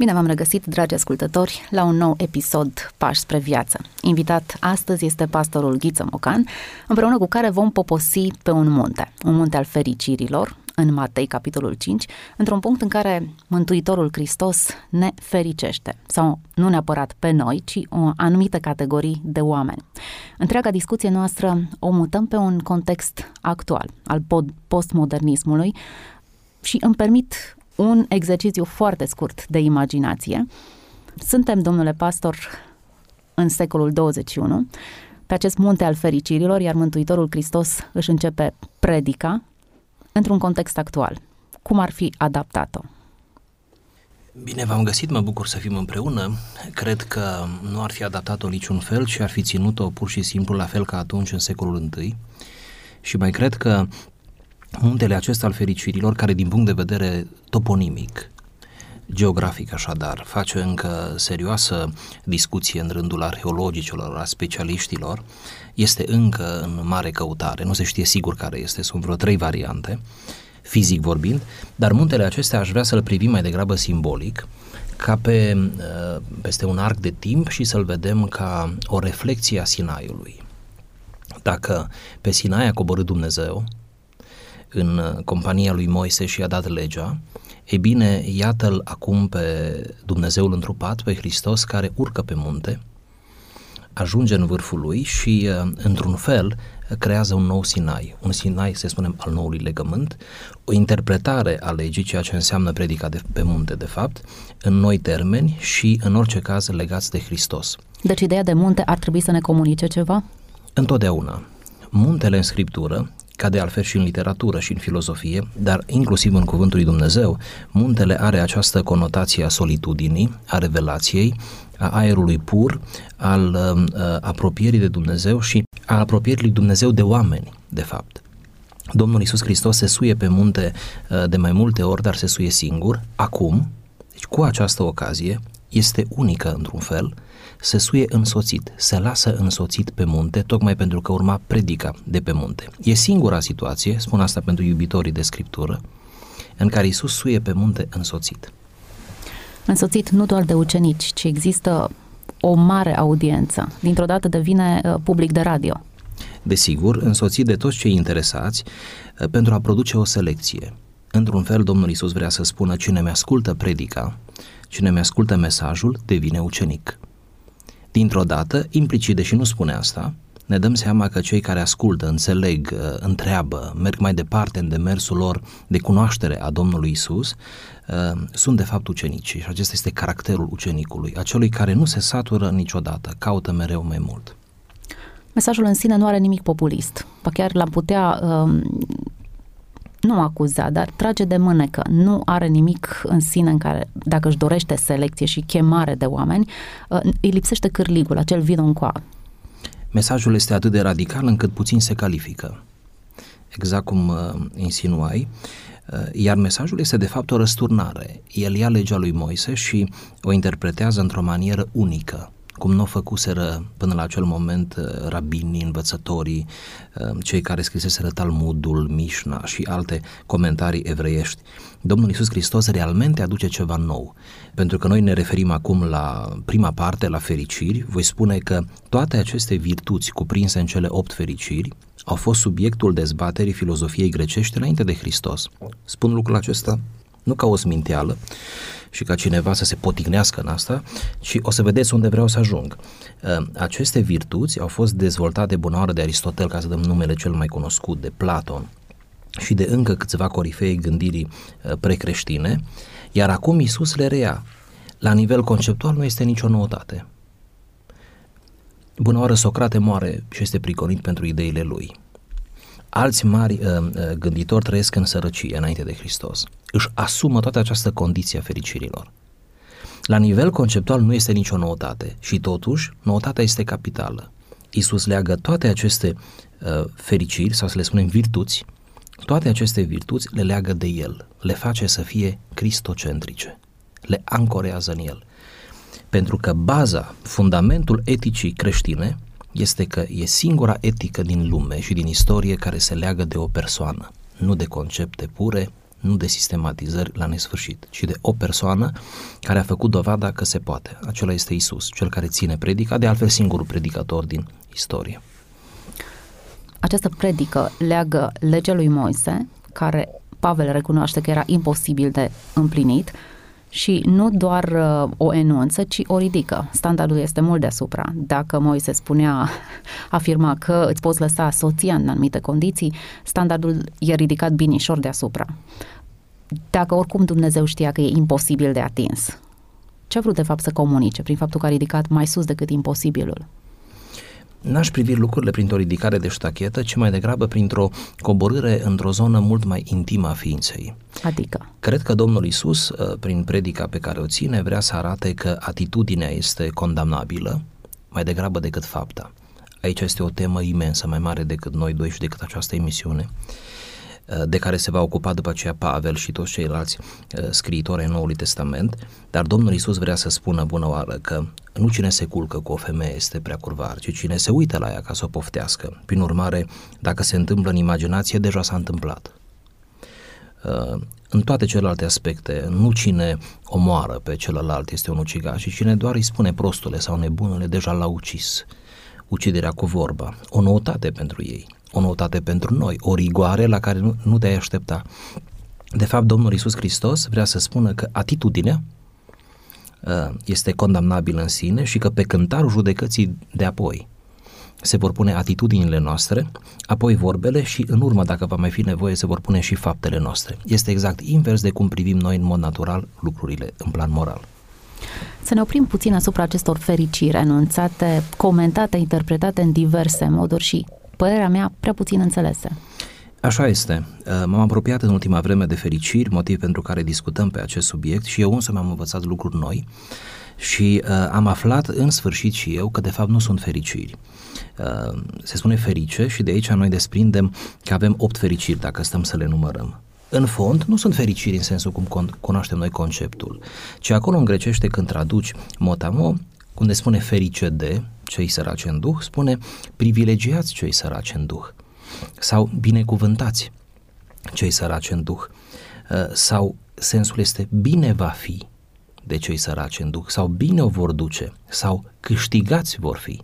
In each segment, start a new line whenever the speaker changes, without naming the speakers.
Bine v-am regăsit, dragi ascultători, la un nou episod Pași spre viață. Invitat astăzi este pastorul Ghiță Mocan, împreună cu care vom poposi pe un munte, un munte al fericirilor, în Matei, capitolul 5, într-un punct în care Mântuitorul Hristos ne fericește, sau nu neapărat pe noi, ci o anumită categorii de oameni. Întreaga discuție noastră o mutăm pe un context actual, al postmodernismului, și îmi permit un exercițiu foarte scurt de imaginație. Suntem, domnule pastor, în secolul 21, pe acest munte al fericirilor, iar Mântuitorul Hristos își începe predica într-un context actual. Cum ar fi adaptat-o?
Bine v-am găsit, mă bucur să fim împreună. Cred că nu ar fi adaptat-o niciun fel și ar fi ținut-o pur și simplu la fel ca atunci în secolul I. Și mai cred că muntele acesta al fericirilor, care din punct de vedere toponimic, geografic așadar, face încă serioasă discuție în rândul arheologicilor, a specialiștilor, este încă în mare căutare, nu se știe sigur care este, sunt vreo trei variante, fizic vorbind, dar muntele acesta aș vrea să-l privim mai degrabă simbolic, ca pe, uh, peste un arc de timp și să-l vedem ca o reflexie a Sinaiului. Dacă pe Sinai a coborât Dumnezeu, în uh, compania lui Moise și a dat legea, e bine, iată-l acum pe Dumnezeul întrupat, pe Hristos, care urcă pe munte, ajunge în vârful lui și, uh, într-un fel, creează un nou Sinai, un Sinai, să spunem, al noului legământ, o interpretare a legii, ceea ce înseamnă predica de, pe munte, de fapt, în noi termeni și, în orice caz, legați de Hristos.
Deci ideea de munte ar trebui să ne comunice ceva?
Întotdeauna. Muntele în Scriptură ca de altfel și în literatură și în filozofie, dar inclusiv în Cuvântul lui Dumnezeu, muntele are această conotație a solitudinii, a revelației, a aerului pur, al uh, apropierii de Dumnezeu și a apropierii lui Dumnezeu de oameni, de fapt. Domnul Iisus Hristos se suie pe munte uh, de mai multe ori, dar se suie singur. Acum, deci cu această ocazie, este unică într-un fel, se suie însoțit, se lasă însoțit pe munte, tocmai pentru că urma predica de pe munte. E singura situație, spun asta pentru iubitorii de scriptură, în care Isus suie pe munte însoțit.
Însoțit nu doar de ucenici, ci există o mare audiență. Dintr-o dată devine uh, public de radio.
Desigur, însoțit de toți cei interesați uh, pentru a produce o selecție. Într-un fel, Domnul Isus vrea să spună cine mi-ascultă predica, cine mi-ascultă mesajul, devine ucenic. Dintr-o dată, implicit, deși nu spune asta, ne dăm seama că cei care ascultă, înțeleg, uh, întreabă, merg mai departe în demersul lor de cunoaștere a Domnului Isus, uh, sunt de fapt ucenici și acesta este caracterul ucenicului, acelui care nu se satură niciodată, caută mereu mai mult.
Mesajul în sine nu are nimic populist, pa chiar l-am putea um, nu acuza, dar trage de mânecă. Nu are nimic în sine în care, dacă își dorește selecție și chemare de oameni, uh, îi lipsește cârligul, acel vin în coa.
Mesajul este atât de radical încât puțin se califică. Exact cum uh, insinuai, uh, iar mesajul este de fapt o răsturnare. El ia legea lui Moise și o interpretează într-o manieră unică cum nu o făcuseră până la acel moment uh, rabinii, învățătorii, uh, cei care scriseseră Talmudul, Mișna și alte comentarii evreiești. Domnul Iisus Hristos realmente aduce ceva nou. Pentru că noi ne referim acum la prima parte, la fericiri, voi spune că toate aceste virtuți cuprinse în cele opt fericiri au fost subiectul dezbaterii filozofiei grecești înainte de Hristos. Spun lucrul acesta nu ca o sminteală, și ca cineva să se potignească în asta, ci o să vedeți unde vreau să ajung. Ă, aceste virtuți au fost dezvoltate bunoară de Aristotel, ca să dăm numele cel mai cunoscut, de Platon și de încă câțiva corifei gândirii ă, precreștine, iar acum Isus le rea. La nivel conceptual nu este nicio noutate. Bună oară, Socrate moare și este priconit pentru ideile lui. Alți mari uh, uh, gânditori trăiesc în sărăcie înainte de Hristos. Își asumă toată această condiție a fericirilor. La nivel conceptual nu este nicio noutate și totuși noutatea este capitală. Isus leagă toate aceste uh, fericiri sau să le spunem virtuți, toate aceste virtuți le leagă de El, le face să fie cristocentrice, le ancorează în El. Pentru că baza, fundamentul eticii creștine este că e singura etică din lume și din istorie care se leagă de o persoană, nu de concepte pure, nu de sistematizări la nesfârșit, ci de o persoană care a făcut dovada că se poate. Acela este Isus, cel care ține predica, de altfel singurul predicator din istorie.
Această predică leagă legea lui Moise, care Pavel recunoaște că era imposibil de împlinit, și nu doar uh, o enunță, ci o ridică. Standardul este mult deasupra. Dacă Moise spunea, afirma că îți poți lăsa soția în anumite condiții, standardul e ridicat binișor deasupra. Dacă oricum Dumnezeu știa că e imposibil de atins, ce a vrut de fapt să comunice prin faptul că a ridicat mai sus decât imposibilul?
N-aș privi lucrurile printr-o ridicare de ștachetă, ci mai degrabă printr-o coborâre într-o zonă mult mai intimă a ființei.
Adică?
Cred că Domnul Isus, uh, prin predica pe care o ține, vrea să arate că atitudinea este condamnabilă mai degrabă decât fapta. Aici este o temă imensă, mai mare decât noi doi și decât această emisiune. Uh, de care se va ocupa după aceea Pavel și toți ceilalți uh, scriitori ai Noului Testament, dar Domnul Isus vrea să spună bună oară că nu cine se culcă cu o femeie este prea curvar, ci cine se uită la ea ca să o poftească. Prin urmare, dacă se întâmplă în imaginație, deja s-a întâmplat. Uh, în toate celelalte aspecte, nu cine omoară pe celălalt este un ucigaș, ci cine doar îi spune prostule sau nebunule, deja l-a ucis. Uciderea cu vorba, o noutate pentru ei o noutate pentru noi, o rigoare la care nu, nu te-ai aștepta. De fapt, Domnul Isus Hristos vrea să spună că atitudinea uh, este condamnabilă în sine și că pe cântarul judecății de apoi se vor pune atitudinile noastre, apoi vorbele și în urmă, dacă va mai fi nevoie, se vor pune și faptele noastre. Este exact invers de cum privim noi în mod natural lucrurile în plan moral.
Să ne oprim puțin asupra acestor fericiri anunțate, comentate, interpretate în diverse moduri și părerea mea, prea puțin înțelese.
Așa este. Uh, m-am apropiat în ultima vreme de fericiri, motiv pentru care discutăm pe acest subiect și eu însă mi-am învățat lucruri noi și uh, am aflat în sfârșit și eu că de fapt nu sunt fericiri. Uh, se spune ferice și de aici noi desprindem că avem opt fericiri dacă stăm să le numărăm. În fond, nu sunt fericiri în sensul cum cunoaștem noi conceptul, ci acolo în grecește când traduci motamo, unde spune ferice de, cei săraci în duh, spune privilegiați cei săraci în duh sau binecuvântați cei săraci în duh uh, sau sensul este bine va fi de cei săraci în duh sau bine o vor duce sau câștigați vor fi.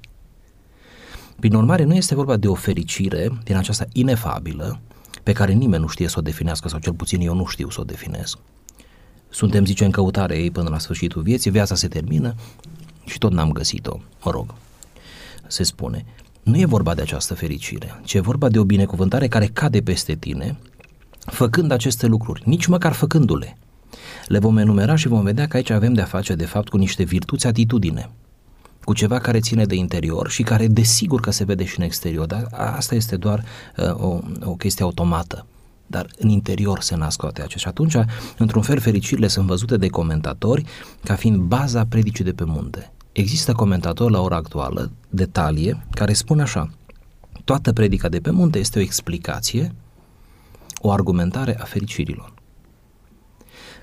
Prin urmare, nu este vorba de o fericire din aceasta inefabilă pe care nimeni nu știe să o definească sau cel puțin eu nu știu să o definez. Suntem, zice, în căutare ei până la sfârșitul vieții, viața se termină și tot n-am găsit-o, mă rog se spune. Nu e vorba de această fericire, ci e vorba de o binecuvântare care cade peste tine, făcând aceste lucruri, nici măcar făcându-le. Le vom enumera și vom vedea că aici avem de-a face, de fapt, cu niște virtuți atitudine, cu ceva care ține de interior și care, desigur că se vede și în exterior, dar asta este doar uh, o, o chestie automată dar în interior se nasc toate acestea. Și atunci, într-un fel, fericirile sunt văzute de comentatori ca fiind baza predicii de pe munte. Există comentatori la ora actuală, detalie, care spun așa, toată predica de pe munte este o explicație, o argumentare a fericirilor.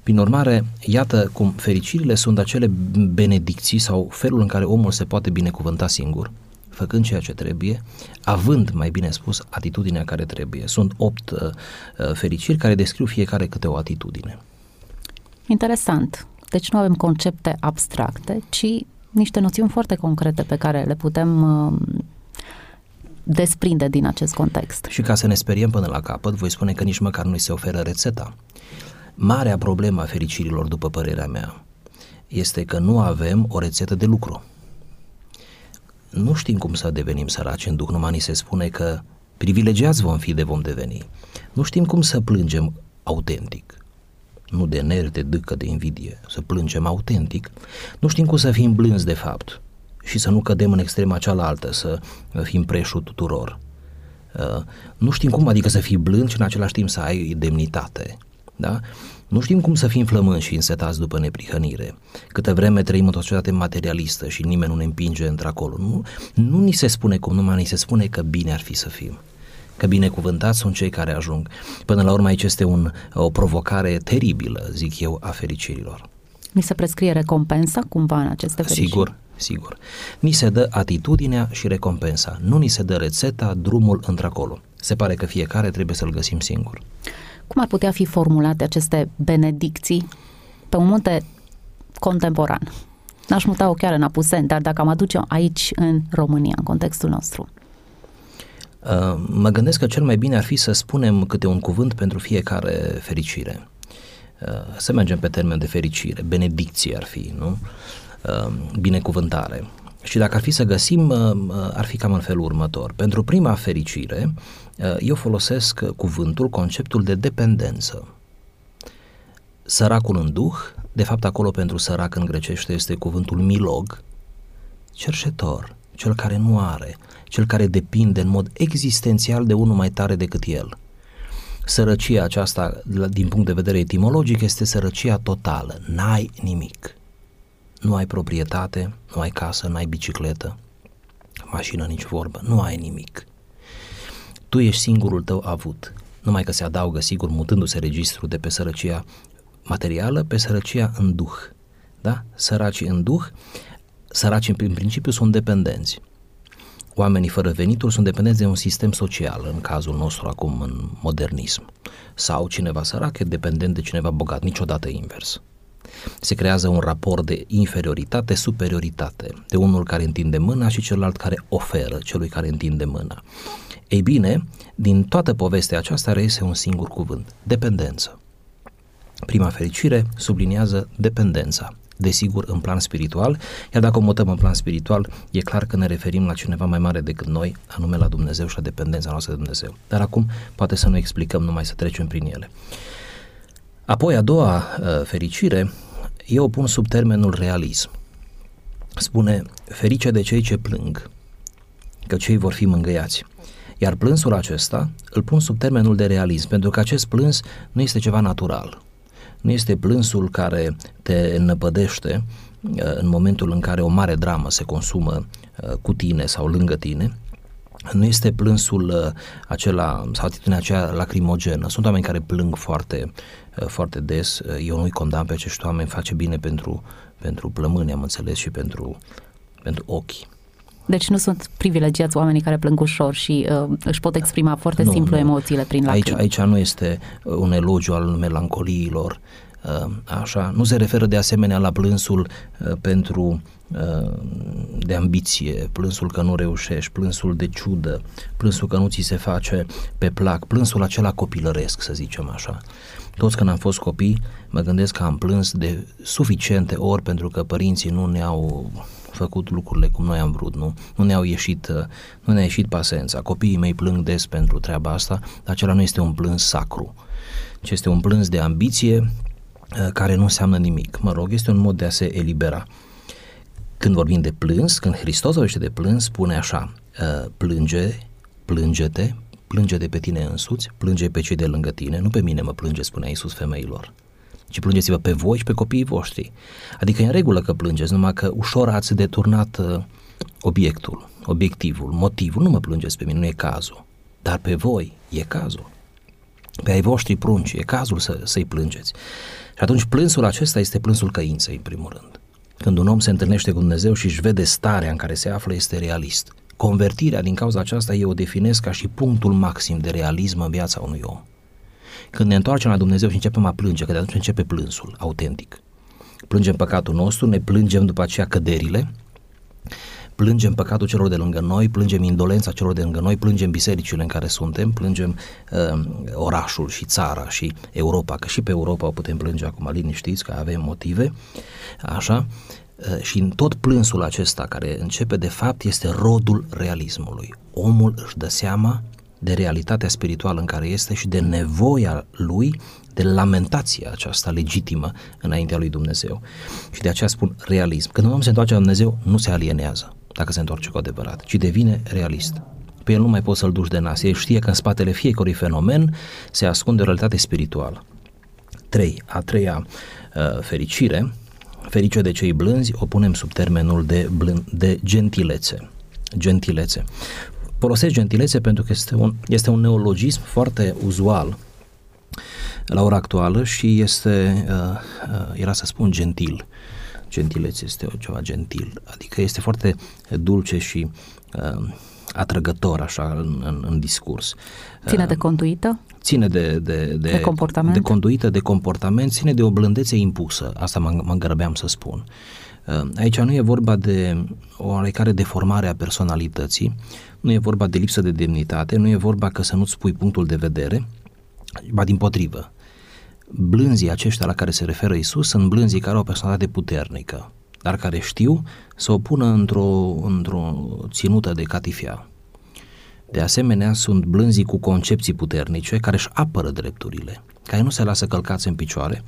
Prin urmare, iată cum fericirile sunt acele benedicții sau felul în care omul se poate binecuvânta singur, făcând ceea ce trebuie, având, mai bine spus, atitudinea care trebuie. Sunt opt uh, uh fericiri care descriu fiecare câte o atitudine.
Interesant. Deci nu avem concepte abstracte, ci niște noțiuni foarte concrete pe care le putem uh, desprinde din acest context.
Și ca să ne speriem până la capăt, voi spune că nici măcar nu se oferă rețeta. Marea problemă a fericirilor, după părerea mea, este că nu avem o rețetă de lucru. Nu știm cum să devenim săraci în duh, numai ni se spune că privilegiați vom fi de vom deveni. Nu știm cum să plângem autentic nu de nervi, de dâcă, de invidie, să plângem autentic, nu știm cum să fim blânzi de fapt și să nu cădem în extrema cealaltă, să fim preșul tuturor. Uh, nu știm cum, adică să fii blând și în același timp să ai demnitate. Da? Nu știm cum să fim flămânzi și însetați după neprihănire. Câte vreme trăim într-o societate materialistă și nimeni nu ne împinge într-acolo. Nu, nu ni se spune cum, numai ni se spune că bine ar fi să fim că binecuvântați sunt cei care ajung. Până la urmă aici este un, o provocare teribilă, zic eu, a fericirilor.
Mi se prescrie recompensa cumva în aceste fericiri?
Sigur, sigur. Ni se dă atitudinea și recompensa, nu ni se dă rețeta, drumul într-acolo. Se pare că fiecare trebuie să-l găsim singur.
Cum ar putea fi formulate aceste benedicții pe un munte contemporan? N-aș muta-o chiar în Apuseni, dar dacă am aduce aici în România, în contextul nostru.
Uh, mă gândesc că cel mai bine ar fi să spunem câte un cuvânt pentru fiecare fericire. Uh, să mergem pe termen de fericire, benedicție ar fi, nu? Uh, binecuvântare. Și dacă ar fi să găsim, ar fi cam în felul următor. Pentru prima fericire, eu folosesc cuvântul, conceptul de dependență. Săracul în duh, de fapt acolo pentru sărac în grecește este cuvântul milog, cerșetor, cel care nu are, cel care depinde în mod existențial de unul mai tare decât el. Sărăcia aceasta, din punct de vedere etimologic, este sărăcia totală. N-ai nimic. Nu ai proprietate, nu ai casă, nu ai bicicletă, mașină, nici vorbă, nu ai nimic. Tu ești singurul tău avut. Numai că se adaugă, sigur, mutându-se registrul de pe sărăcia materială pe sărăcia în duh. Da? Săracii în duh, săracii în principiu sunt dependenți. Oamenii fără venituri sunt dependenți de un sistem social, în cazul nostru acum în modernism. Sau cineva sărac e dependent de cineva bogat, niciodată invers. Se creează un raport de inferioritate, superioritate, de unul care întinde mâna și celălalt care oferă celui care întinde mâna. Ei bine, din toată povestea aceasta reiese un singur cuvânt, dependență. Prima fericire subliniază dependența, desigur în plan spiritual, iar dacă o mutăm în plan spiritual, e clar că ne referim la cineva mai mare decât noi, anume la Dumnezeu și la dependența noastră de Dumnezeu. Dar acum poate să nu explicăm, numai să trecem prin ele. Apoi, a doua uh, fericire, eu o pun sub termenul realism. Spune, ferice de cei ce plâng, că cei vor fi mângâiați. Iar plânsul acesta îl pun sub termenul de realism, pentru că acest plâns nu este ceva natural, nu este plânsul care te năpădește uh, în momentul în care o mare dramă se consumă uh, cu tine sau lângă tine, nu este plânsul uh, acela sau atitudinea aceea lacrimogenă. Sunt oameni care plâng foarte, foarte des. Eu nu-i condamn pe acești oameni, face bine pentru, pentru plămâni, am înțeles, și pentru, pentru ochi.
Deci nu sunt privilegiați oamenii care plâng ușor și uh, își pot exprima foarte nu, simplu nu. emoțiile prin
lacrimi. Aici, aici nu este uh, un elogiu al melancoliilor, uh, așa, nu se referă de asemenea la plânsul uh, pentru uh, de ambiție, plânsul că nu reușești, plânsul de ciudă, plânsul că nu ți se face pe plac, plânsul acela copilăresc, să zicem așa. Toți când am fost copii, mă gândesc că am plâns de suficiente ori pentru că părinții nu ne-au făcut lucrurile cum noi am vrut, nu? Nu ne-au ieșit, uh, nu ne-a ieșit pasența. Copiii mei plâng des pentru treaba asta, dar acela nu este un plâns sacru, ci este un plâns de ambiție uh, care nu înseamnă nimic. Mă rog, este un mod de a se elibera. Când vorbim de plâns, când Hristos vorbește de plâns, spune așa, uh, plânge, plânge-te, plânge de pe tine însuți, plânge pe cei de lângă tine, nu pe mine mă plânge, spunea Iisus femeilor ci plângeți-vă pe voi și pe copiii voștri. Adică e în regulă că plângeți, numai că ușor ați deturnat uh, obiectul, obiectivul, motivul. Nu mă plângeți pe mine, nu e cazul. Dar pe voi e cazul. Pe ai voștri prunci, e cazul să, să-i plângeți. Și atunci plânsul acesta este plânsul căinței, în primul rând. Când un om se întâlnește cu Dumnezeu și își vede starea în care se află, este realist. Convertirea din cauza aceasta eu o definesc ca și punctul maxim de realism în viața unui om. Când ne întoarcem la Dumnezeu și începem a plânge, că de atunci începe plânsul autentic. Plângem păcatul nostru, ne plângem după aceea căderile, plângem păcatul celor de lângă noi, plângem indolența celor de lângă noi, plângem bisericile în care suntem, plângem uh, orașul și țara și Europa, că și pe Europa o putem plânge acum, liniștiți că avem motive, așa, uh, și în tot plânsul acesta care începe de fapt este rodul realismului. Omul își dă seama de realitatea spirituală în care este și de nevoia lui de lamentația aceasta legitimă înaintea lui Dumnezeu. Și de aceea spun realism. Când un om se întoarce la Dumnezeu, nu se alienează, dacă se întoarce cu adevărat, ci devine realist. Pe el nu mai poți să-l duci de nas. El știe că în spatele fiecărui fenomen se ascunde o realitate spirituală. 3. A treia uh, fericire, ferice de cei blânzi, o punem sub termenul de, blân, de gentilețe. Gentilețe. Folosesc gentilețe pentru că este un, este un neologism foarte uzual la ora actuală și este, uh, uh, era să spun gentil. Gentilețe este ceva gentil, adică este foarte dulce și uh, atrăgător așa în, în, în discurs.
Ține de uh, conduită?
ține de, de, de,
de, comportament.
de conduită, de comportament, ține de o blândețe impusă, asta mă, mă grăbeam să spun. Uh, aici nu e vorba de o oarecare deformare a personalității, nu e vorba de lipsă de demnitate, nu e vorba că să nu-ți spui punctul de vedere, ba din potrivă. Blânzii aceștia la care se referă Isus sunt blânzii care au o personalitate puternică, dar care știu să o pună într-o, într-o ținută de catifia. De asemenea, sunt blânzii cu concepții puternice care își apără drepturile, care nu se lasă călcați în picioare,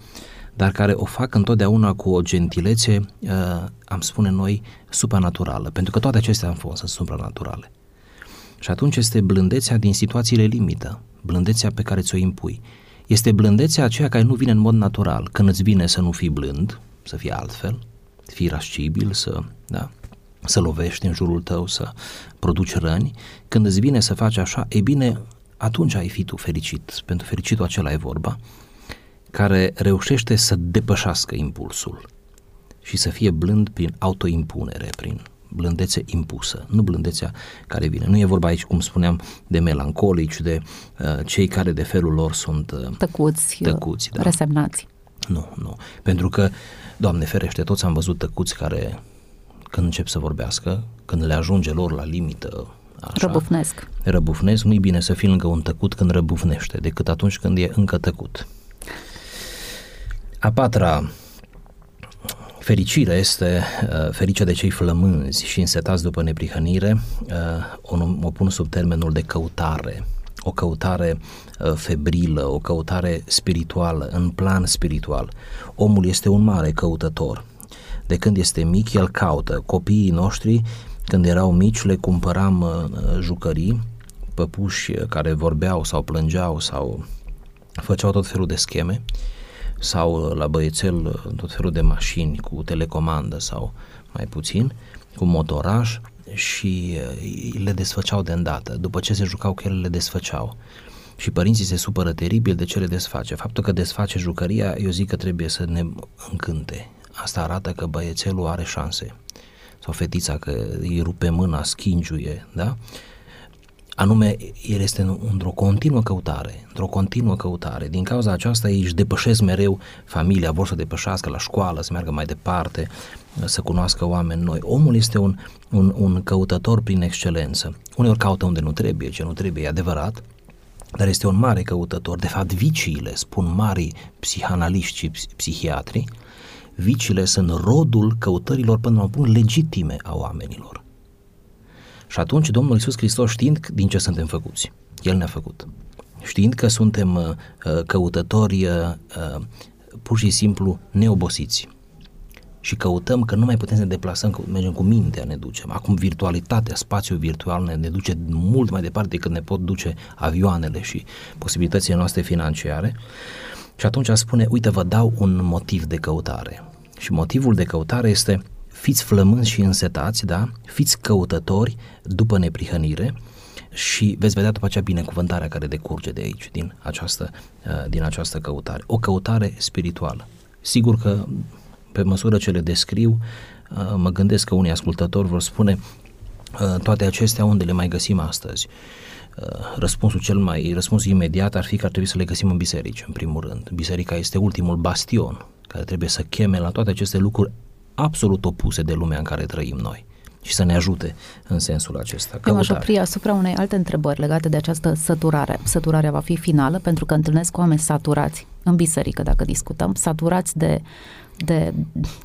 dar care o fac întotdeauna cu o gentilețe, uh, am spune noi, supranaturală, pentru că toate acestea în fond sunt supranaturale. Și atunci este blândețea din situațiile limită, blândețea pe care ți-o impui. Este blândețea aceea care nu vine în mod natural, când îți vine să nu fii blând, să fii altfel, fii rascibil, să, da, să lovești în jurul tău, să produci răni, când îți vine să faci așa, e bine, atunci ai fi tu fericit, pentru fericitul acela e vorba, care reușește să depășească impulsul și să fie blând prin autoimpunere, prin blândețe impusă, nu blândețea care vine. Nu e vorba aici, cum spuneam, de melancolici, de uh, cei care de felul lor sunt uh,
tăcuți, tăcuți da. resemnați.
Nu, nu. Pentru că, Doamne ferește, toți am văzut tăcuți care când încep să vorbească, când le ajunge lor la limită,
Așa, răbufnesc.
Răbufnesc, nu-i bine să fii lângă un tăcut când răbufnește, decât atunci când e încă tăcut. A patra fericire este uh, ferice de cei flămânzi și însetați după neprihănire, uh, o, o pun sub termenul de căutare, o căutare uh, febrilă, o căutare spirituală, în plan spiritual. Omul este un mare căutător. De când este mic, el caută. Copiii noștri, când erau mici, le cumpăram uh, jucării, păpuși care vorbeau sau plângeau sau făceau tot felul de scheme sau la băiețel tot felul de mașini cu telecomandă sau mai puțin, cu motoraj și uh, le desfăceau de îndată. După ce se jucau cu ele, le desfăceau. Și părinții se supără teribil de ce le desface. Faptul că desface jucăria, eu zic că trebuie să ne încânte. Asta arată că băiețelul are șanse. Sau fetița că îi rupe mâna, schingiuie, da? Anume el este într-o continuă căutare, într-o continuă căutare. Din cauza aceasta ei își depășesc mereu familia, vor să depășească la școală, să meargă mai departe, să cunoască oameni noi. Omul este un, un, un căutător prin excelență. Uneori caută unde nu trebuie, ce nu trebuie, e adevărat, dar este un mare căutător. De fapt, viciile, spun mari psihanaliști și psihiatri, viciile sunt rodul căutărilor până la un punct legitime a oamenilor. Și atunci Domnul Iisus Hristos știind din ce suntem făcuți, El ne-a făcut, știind că suntem uh, uh căutători uh, uh, pur și simplu neobosiți și căutăm că nu mai putem să ne deplasăm, că mergem cu mintea, ne ducem. Acum virtualitatea, spațiul virtual ne, ne duce mult mai departe decât ne pot duce avioanele și posibilitățile noastre financiare. Și atunci spune, uite, vă dau un motiv de căutare. Și motivul de căutare este fiți flămânzi și însetați, da? fiți căutători după neprihănire și veți vedea după aceea binecuvântarea care decurge de aici, din această, uh, din această căutare. O căutare spirituală. Sigur că pe măsură ce le descriu, uh, mă gândesc că unii ascultători vor spune uh, toate acestea unde le mai găsim astăzi. Răspunsul cel mai, răspunsul imediat ar fi că ar trebui să le găsim în biserici, în primul rând. Biserica este ultimul bastion care trebuie să cheme la toate aceste lucruri absolut opuse de lumea în care trăim noi și să ne ajute în sensul acesta.
Eu aș opri asupra unei alte întrebări legate de această săturare. Săturarea va fi finală pentru că întâlnesc oameni saturați în biserică, dacă discutăm, saturați de, de,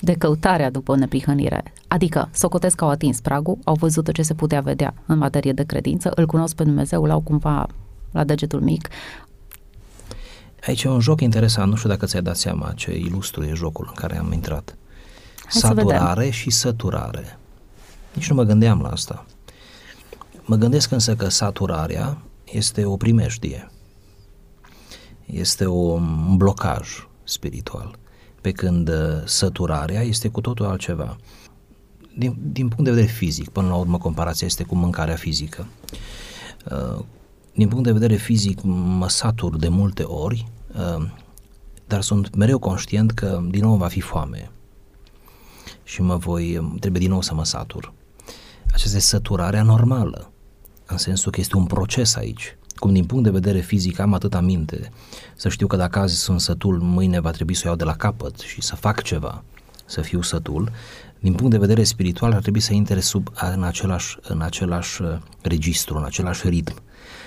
de căutarea după neprihănire. Adică, socotesc că au atins pragul, au văzut ce se putea vedea în materie de credință, îl cunosc pe Dumnezeu, l-au cumva la degetul mic,
Aici e un joc interesant, nu știu dacă ți-ai dat seama ce ilustru e jocul în care am intrat.
Hai
Saturare și săturare. Nici nu mă gândeam la asta. Mă gândesc însă că saturarea este o primejdie. Este un blocaj spiritual. Pe când uh, săturarea este cu totul altceva. Din, din punct de vedere fizic, până la urmă comparația este cu mâncarea fizică. Uh, din punct de vedere fizic mă satur de multe ori, uh, dar sunt mereu conștient că din nou va fi foame și mă voi, trebuie din nou să mă satur. Aceasta este săturarea normală, în sensul că este un proces aici. cum din punct de vedere fizic am atâta minte, să știu că dacă azi sunt sătul, mâine va trebui să o iau de la capăt și să fac ceva, să fiu sătul, din punct de vedere spiritual ar trebui să intre sub, în, același, în același uh, registru, în același ritm.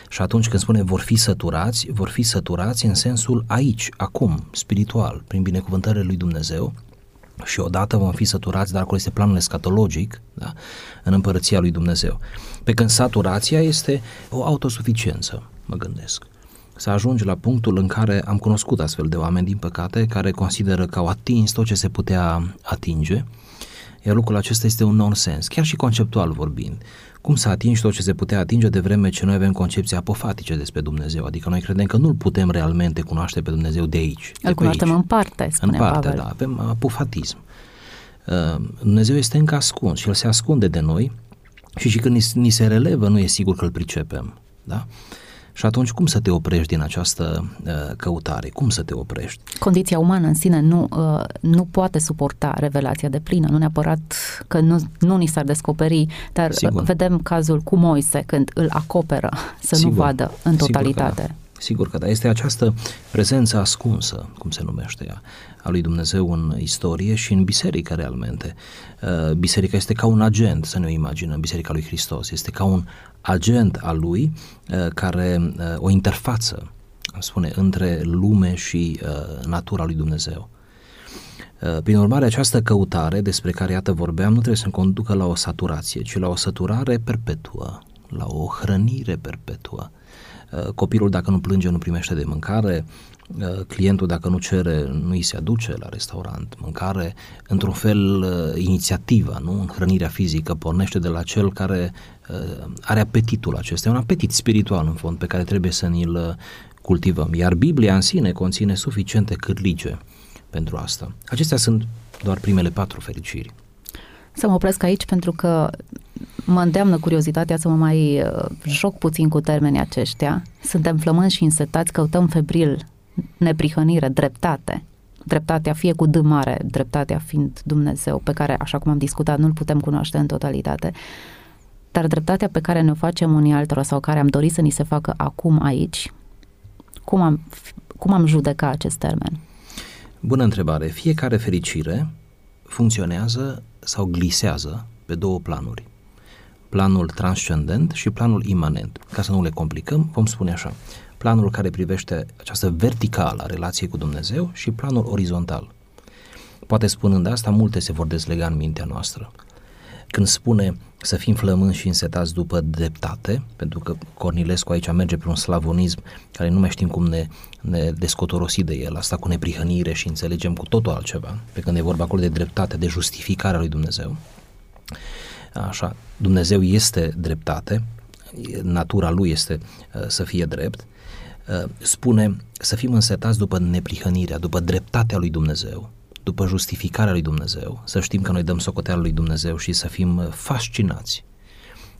Și atunci când spune vor fi săturați, vor fi săturați în sensul aici, acum, spiritual, prin binecuvântările lui Dumnezeu, și odată vom fi săturați, dar acolo este planul escatologic, da? în împărăția lui Dumnezeu. Pe când saturația este o autosuficiență, mă gândesc. Să ajungi la punctul în care am cunoscut astfel de oameni, din păcate, care consideră că au atins tot ce se putea atinge, iar lucrul acesta este un nonsens, chiar și conceptual vorbind. Cum să atingi tot ce se putea atinge de vreme ce noi avem concepții apofatice despre Dumnezeu, adică noi credem că nu-L putem realmente cunoaște pe Dumnezeu de aici.
Îl de cunoaștem aici. în parte,
spune În parte, Pavel. da, avem apofatism. Uh, Dumnezeu este încă ascuns și El se ascunde de noi și și când ni, se relevă nu e sigur că îl pricepem. Da? Și atunci cum să te oprești din această uh, căutare? Cum să te oprești?
Condiția umană în sine nu, uh, nu poate suporta revelația de plină, nu neapărat că nu, nu ni s-ar descoperi, dar Sigur. vedem cazul cu Moise când îl acoperă să Sigur. nu vadă în totalitate. Sigur că
da. Sigur că da, este această prezență ascunsă, cum se numește ea, a lui Dumnezeu în istorie și în biserică realmente. Uh, biserica este ca un agent, să ne o imaginăm, Biserica lui Hristos, este ca un agent al lui uh, care uh, o interfață, spune, între lume și natura lui Dumnezeu. Prin urmare, această căutare despre care, iată, vorbeam, nu trebuie să conducă la o saturație, ci la o săturare perpetuă, la o hrănire perpetuă. Copilul, dacă nu plânge, nu primește de mâncare, Uh, clientul dacă nu cere, nu îi se aduce la restaurant mâncare, într-un fel uh, inițiativa, nu? În hrănirea fizică pornește de la cel care uh, are apetitul acesta, un apetit spiritual în fond pe care trebuie să ni-l cultivăm. Iar Biblia în sine conține suficiente cârlige pentru asta. Acestea sunt doar primele patru fericiri.
Să mă opresc aici pentru că mă îndeamnă curiozitatea să mă mai joc puțin cu termenii aceștia. Suntem flămânzi și însetați, căutăm febril neprihănire, dreptate. Dreptatea fie cu D mare, dreptatea fiind Dumnezeu, pe care, așa cum am discutat, nu-L putem cunoaște în totalitate, dar dreptatea pe care ne-o facem unii altora sau care am dorit să ni se facă acum aici, cum am, cum am judeca acest termen?
Bună întrebare. Fiecare fericire funcționează sau glisează pe două planuri. Planul transcendent și planul imanent. Ca să nu le complicăm, vom spune așa planul care privește această verticală a relației cu Dumnezeu și planul orizontal. Poate spunând asta, multe se vor dezlega în mintea noastră. Când spune să fim flămânzi și însetați după dreptate, pentru că Cornilescu aici merge pe un slavonism care nu mai știm cum ne, ne descotorosi de el, asta cu neprihănire și înțelegem cu totul altceva, pe când e vorba acolo de dreptate, de justificarea lui Dumnezeu. Așa, Dumnezeu este dreptate, natura lui este uh, să fie drept. Uh, spune să fim însetați după neprihănirea, după dreptatea lui Dumnezeu, după justificarea lui Dumnezeu, să știm că noi dăm socoteală lui Dumnezeu și să fim uh, fascinați,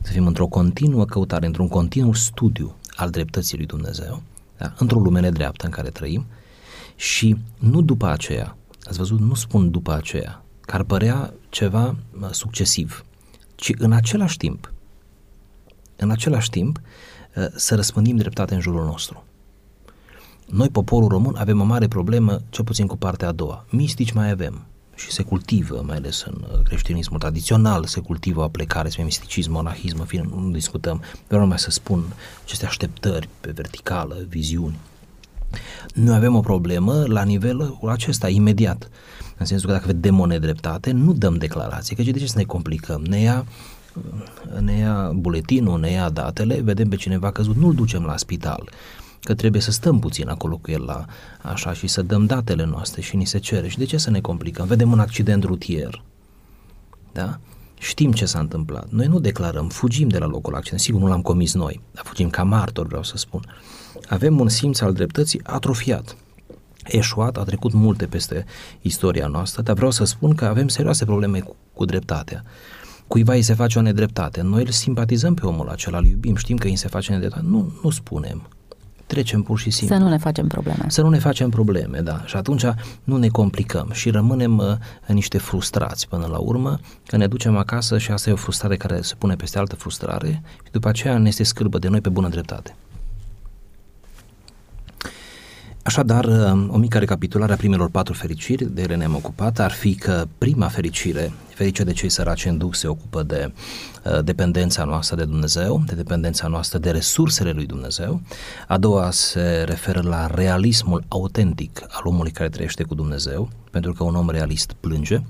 să fim într-o continuă căutare, într-un continuu studiu al dreptății lui Dumnezeu, da? într-o lume nedreaptă în care trăim. Și nu după aceea, ați văzut, nu spun după aceea, că ar părea ceva uh, succesiv, ci în același timp, în același timp, să răspândim dreptate în jurul nostru. Noi, poporul român, avem o mare problemă, cel puțin cu partea a doua. Mistici mai avem și se cultivă, mai ales în uh, creștinismul tradițional, se cultivă o plecare spre misticism, monahism, în fine, nu discutăm, vreau numai să spun aceste așteptări pe verticală, viziuni. Noi avem o problemă la nivelul acesta, imediat. În sensul că dacă vedem o nedreptate, nu dăm declarație, că de ce să ne complicăm? Ne ia, ne ia buletinul, ne ia datele, vedem pe cineva căzut, nu-l ducem la spital că trebuie să stăm puțin acolo cu el la așa și să dăm datele noastre și ni se cere. Și de ce să ne complicăm? Vedem un accident rutier. Da? Știm ce s-a întâmplat. Noi nu declarăm, fugim de la locul accident. Sigur, nu l-am comis noi, dar fugim ca martor, vreau să spun. Avem un simț al dreptății atrofiat. Eșuat, a trecut multe peste istoria noastră, dar vreau să spun că avem serioase probleme cu, cu dreptatea cuiva îi se face o nedreptate. Noi îl simpatizăm pe omul acela, îl iubim, știm că îi se face nedreptate. Nu, nu spunem trecem pur și simplu.
Să nu ne facem probleme.
Să nu ne facem probleme, da. Și atunci nu ne complicăm și rămânem uh, niște frustrați până la urmă, că ne ducem acasă și asta e o frustrare care se pune peste altă frustrare și după aceea ne este scârbă de noi pe bună dreptate. Așadar, uh, o mică recapitulare a primelor patru fericiri, de ele ne-am ocupat, ar fi că prima fericire, fericirea de cei săraci în duc, se ocupă de uh, dependența noastră de Dumnezeu, de dependența noastră de resursele lui Dumnezeu. A doua se referă la realismul autentic al omului care trăiește cu Dumnezeu, pentru că un om realist plânge,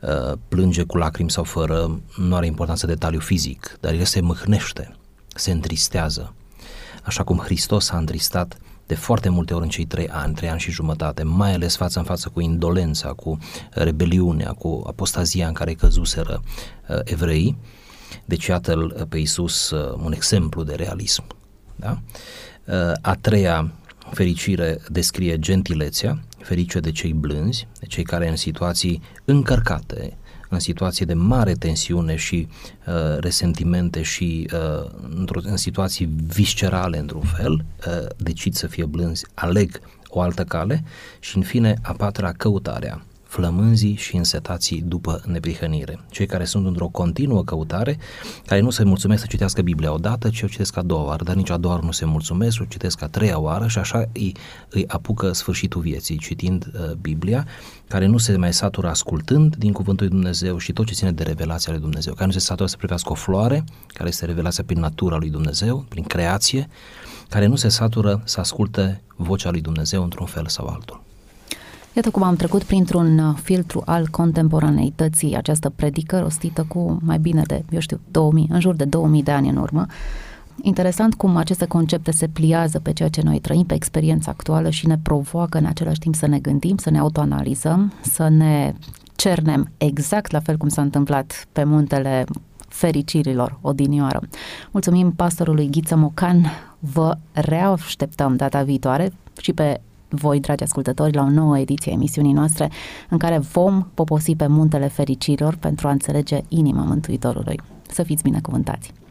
uh, plânge cu lacrimi sau fără, nu are importanță detaliu fizic, dar el se mâhnește, se întristează, așa cum Hristos a întristat de foarte multe ori în cei trei ani, trei ani și jumătate, mai ales față în față cu indolența, cu rebeliunea, cu apostazia în care căzuseră uh, evreii. Deci iată-l uh, pe Iisus uh, un exemplu de realism. Da? Uh, a treia fericire descrie gentilețea, ferice de cei blânzi, de cei care în situații încărcate, în situații de mare tensiune și uh, resentimente și uh, în situații viscerale într-un fel, uh, decid să fie blânzi, aleg o altă cale și în fine a patra căutarea flămânzii și însetații după neprihănire. Cei care sunt într-o continuă căutare, care nu se mulțumesc să citească Biblia odată, ci o citesc a doua oară, dar nici a doua oară nu se mulțumesc, o citesc a treia oară și așa îi, îi apucă sfârșitul vieții, citind uh, Biblia, care nu se mai satură ascultând din Cuvântul lui Dumnezeu și tot ce ține de revelația lui Dumnezeu, care nu se satură să privească o floare, care este revelația prin natura lui Dumnezeu, prin creație, care nu se satură să asculte vocea lui Dumnezeu într-un fel sau altul.
Iată cum am trecut printr-un uh, filtru al contemporaneității, această predică rostită cu mai bine de, eu știu, 2000, în jur de 2000 de ani în urmă. Interesant cum aceste concepte se pliază pe ceea ce noi trăim, pe experiența actuală și ne provoacă în același timp să ne gândim, să ne autoanalizăm, să ne cernem exact la fel cum s-a întâmplat pe muntele fericirilor odinioară. Mulțumim pastorului Ghiță Mocan, vă reașteptăm data viitoare și pe voi, dragi ascultători, la o nouă ediție a emisiunii noastre în care vom poposi pe muntele fericirilor pentru a înțelege inima Mântuitorului. Să fiți binecuvântați!